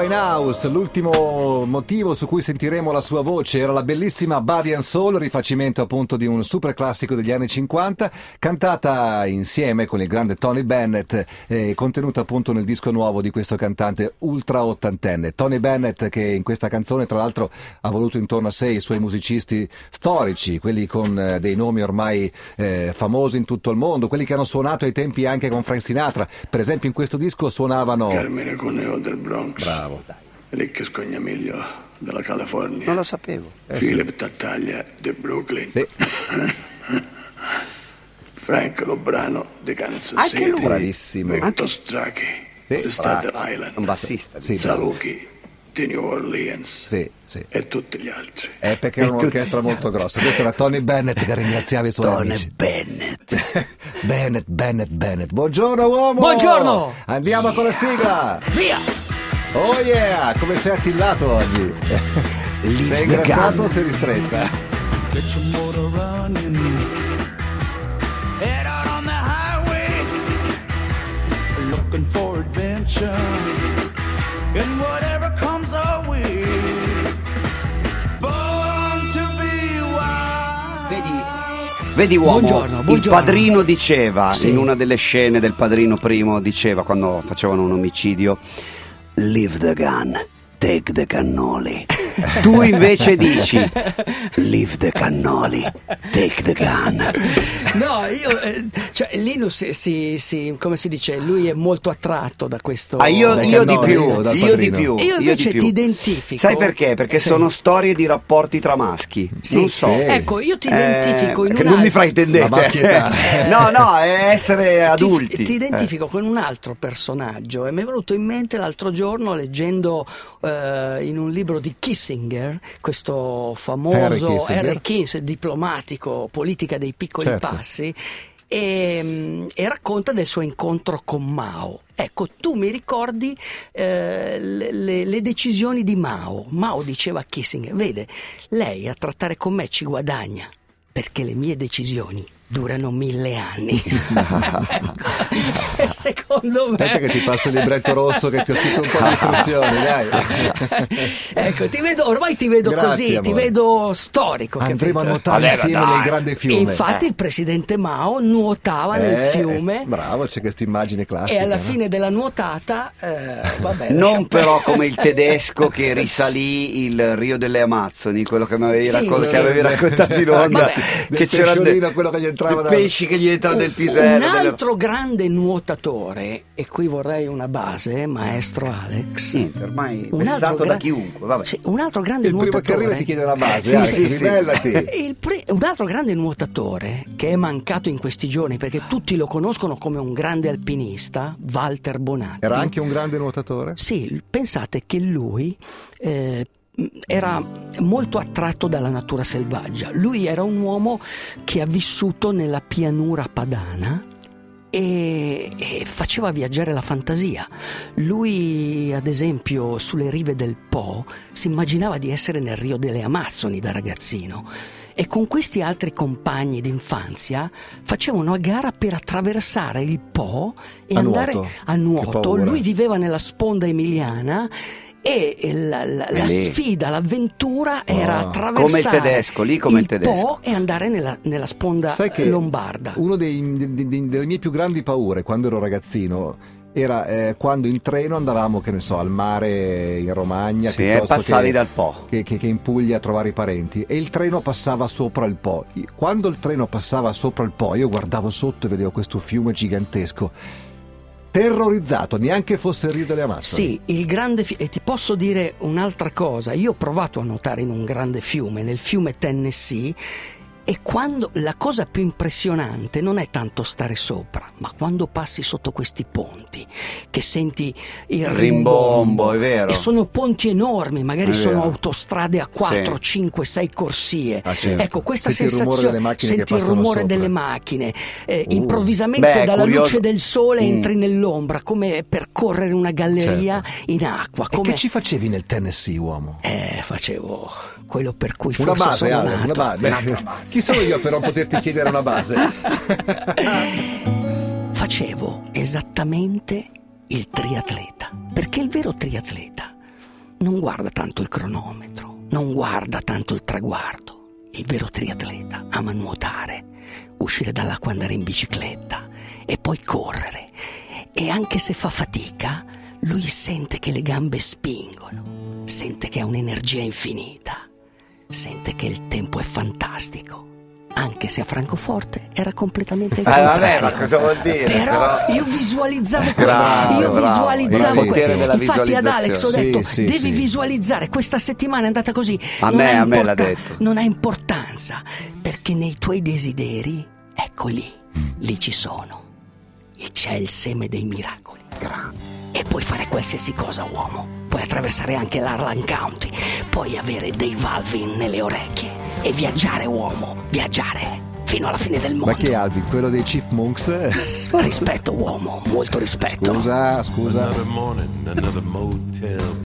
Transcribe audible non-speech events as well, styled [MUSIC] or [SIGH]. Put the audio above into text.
why not? Winehouse, l'ultimo motivo su cui sentiremo la sua voce era la bellissima Body and Soul, rifacimento appunto di un super classico degli anni 50, cantata insieme con il grande Tony Bennett e contenuta appunto nel disco nuovo di questo cantante ultra ottantenne. Tony Bennett che in questa canzone tra l'altro ha voluto intorno a sé i suoi musicisti storici, quelli con eh, dei nomi ormai eh, famosi in tutto il mondo, quelli che hanno suonato ai tempi anche con Frank Sinatra. Per esempio in questo disco suonavano... Carmine Cuneo del Bronx. Bravo. Ricco Scognamiglio della California. Non lo sapevo. Eh, Philip Tartaglia di Brooklyn. Sì, [LAUGHS] Frank Lobrano di Kansas Anche City. lui. bravissimo. Victor Strachey Sì, di Staten Island. Un bassista. Sì, bravo. Zaluki di New Orleans. Sì, sì. E tutti gli altri. Eh, perché era un'orchestra molto grossa. Questo era Tony Bennett che ringraziava i suoi Tony amici. Bennett. [LAUGHS] Bennett, Bennett, Bennett. Buongiorno uomo! Buongiorno! Andiamo con la sigla! Via! Oh yeah! Come sei attillato oggi? Leave sei ingrassato o sei ristretta? Get your motor running. Head out on the highway. Looking for adventure. And whatever comes our way. Born to be wild. Vedi, vedi uomo, Buongiorno, il buongiorno. padrino diceva, Sì. in una delle scene del padrino primo, diceva quando facevano un omicidio, leave the gun, take the cannoli. Tu invece dici, leave the cannoli, take the gun. No, io, eh, cioè Linus, si, si- come si dice, lui è molto attratto da questo. Ah, io, io di più, io io di più. Io invece di più. ti identifico. Sai perché? Perché Sì. sono storie di rapporti tra maschi. Sì. Non so. Sì. Ecco, io ti Eh, identifico in un non mi altro- fraintendete. [LAUGHS] No, no, è essere Ti- adulti. Ti, identifico con un altro personaggio e mi è venuto in mente l'altro giorno leggendo eh, in un libro di Kissinger, questo famoso Henry Kissinger. Kissinger, diplomatico, politica dei piccoli Certo. passi. E, mm, e racconta del suo incontro con Mao. Ecco, tu mi ricordi eh, le, le- le decisioni di Mao. Mao diceva a Kissinger: Vede, lei a trattare con me ci guadagna perché le mie decisioni durano mille anni. [LAUGHS] [LAUGHS] [LAUGHS] [LAUGHS] secondo me. Aspetta che ti passo il libretto rosso che ti ho scritto un po' di [LAUGHS] istruzioni, dai. ecco, ti vedo, ormai ti vedo Grazie, così, ti amore. vedo storico. Andremo a nuotare Vabbè, insieme dai. nel grande fiume. Infatti, il presidente Mao nuotava nel Eh, fiume. eh, bravo, c'è questa immagine classica. E alla no? fine della nuotata, eh, vabbè, Non però come il tedesco che risalì il Rio delle Amazzoni, quello che mi avevi, Sì, sì. che avevi raccontato in onda, Vabbè. Che c'era pesciolino, quello che gli entrava dei da- pesci che gli entrano nel pisello. Un delle- altro grande nuotatore, e qui vorrei una base, maestro Alex. Niente, ormai Un messato da gra- chiunque, vabbè. Sì, un altro grande Il primo nuotatore. che arriva ti chiede una base, Sì, Alex, sì, sì. [LAUGHS] pri- un altro grande nuotatore che è mancato in questi giorni perché tutti lo conoscono come un grande alpinista, Walter Bonatti. Era anche un grande nuotatore? Sì, pensate che lui eh, era molto attratto dalla natura selvaggia. Lui era un uomo che ha vissuto nella pianura padana. E, e faceva viaggiare la fantasia. Lui, ad esempio, sulle rive del Po si immaginava di essere nel Rio delle Amazzoni da ragazzino e con questi altri compagni d'infanzia facevano a gara per attraversare il Po e A andare nuoto. a nuoto. Lui viveva nella sponda emiliana e la, la- la sfida, l'avventura era Ah. attraversare Come il tedesco, lì come il tedesco. Po e andare nella, nella sponda Sai che lombarda. Una delle mie più grandi paure quando ero ragazzino era eh, quando in treno andavamo, che ne so, al mare in Romagna, Sì, e piuttosto passavi che, dal Po. Che, che- che in Puglia a trovare i parenti e il treno passava sopra il Po. Quando il treno passava sopra il Po, io guardavo sotto e vedevo questo fiume gigantesco. Terrorizzato, neanche fosse Rio delle Amazzoni. Sì, il grande fi- e ti posso dire un'altra cosa, io ho provato a nuotare in un grande fiume, nel fiume Tennessee e quando la cosa più impressionante non è tanto stare sopra, ma quando passi sotto questi ponti, che senti il Rimbombo, rimbombo, è vero. E sono ponti enormi, magari È sono vero. autostrade a 4, Sì. 5, 6 corsie. Ah, certo. Ecco, questa Senti il rumore sensazione, delle macchine che senti il rumore delle macchine, eh, Uh. improvvisamente Beh, dalla curioso- luce del sole Mm. entri nell'ombra, come percorrere una galleria in acqua. E Come... che ci facevi nel Tennessee, uomo? Eh, facevo quello per cui Una forse base, sono Ale, una nato. base. Chi sono io per non poterti chiedere una base? [LAUGHS] Facevo esattamente il triatleta, perché il vero triatleta non guarda tanto il cronometro, non guarda tanto il traguardo. Il vero triatleta ama nuotare, uscire dall'acqua, andare in bicicletta e poi correre. E anche se fa fatica, lui sente che le gambe spingono, sente che ha un'energia infinita, sente che il tempo è fantastico. Anche se a Francoforte era completamente il Eh, [LAUGHS] vabbè, contrario. ma cosa vuol dire? Però, Però- io visualizzavo quello, Bravo, io bravo. visualizzavo quello. Infatti ad Alex ho detto Sì, sì, devi sì. visualizzare, questa settimana è andata così. A Non me- a me l'ha detto. Non ha importanza, perché nei tuoi desideri, ecco lì, lì ci sono. E c'è il seme dei miracoli. E puoi fare qualsiasi cosa, uomo. Puoi attraversare anche l'Arlan County. Puoi avere dei valvin nelle orecchie. E viaggiare, uomo. Viaggiare. Fino alla fine del Ma mondo. che è Alvin? Quello dei Chipmunks? Rispetto, uomo. Molto rispetto. Scusa, scusa. Another morning, another motel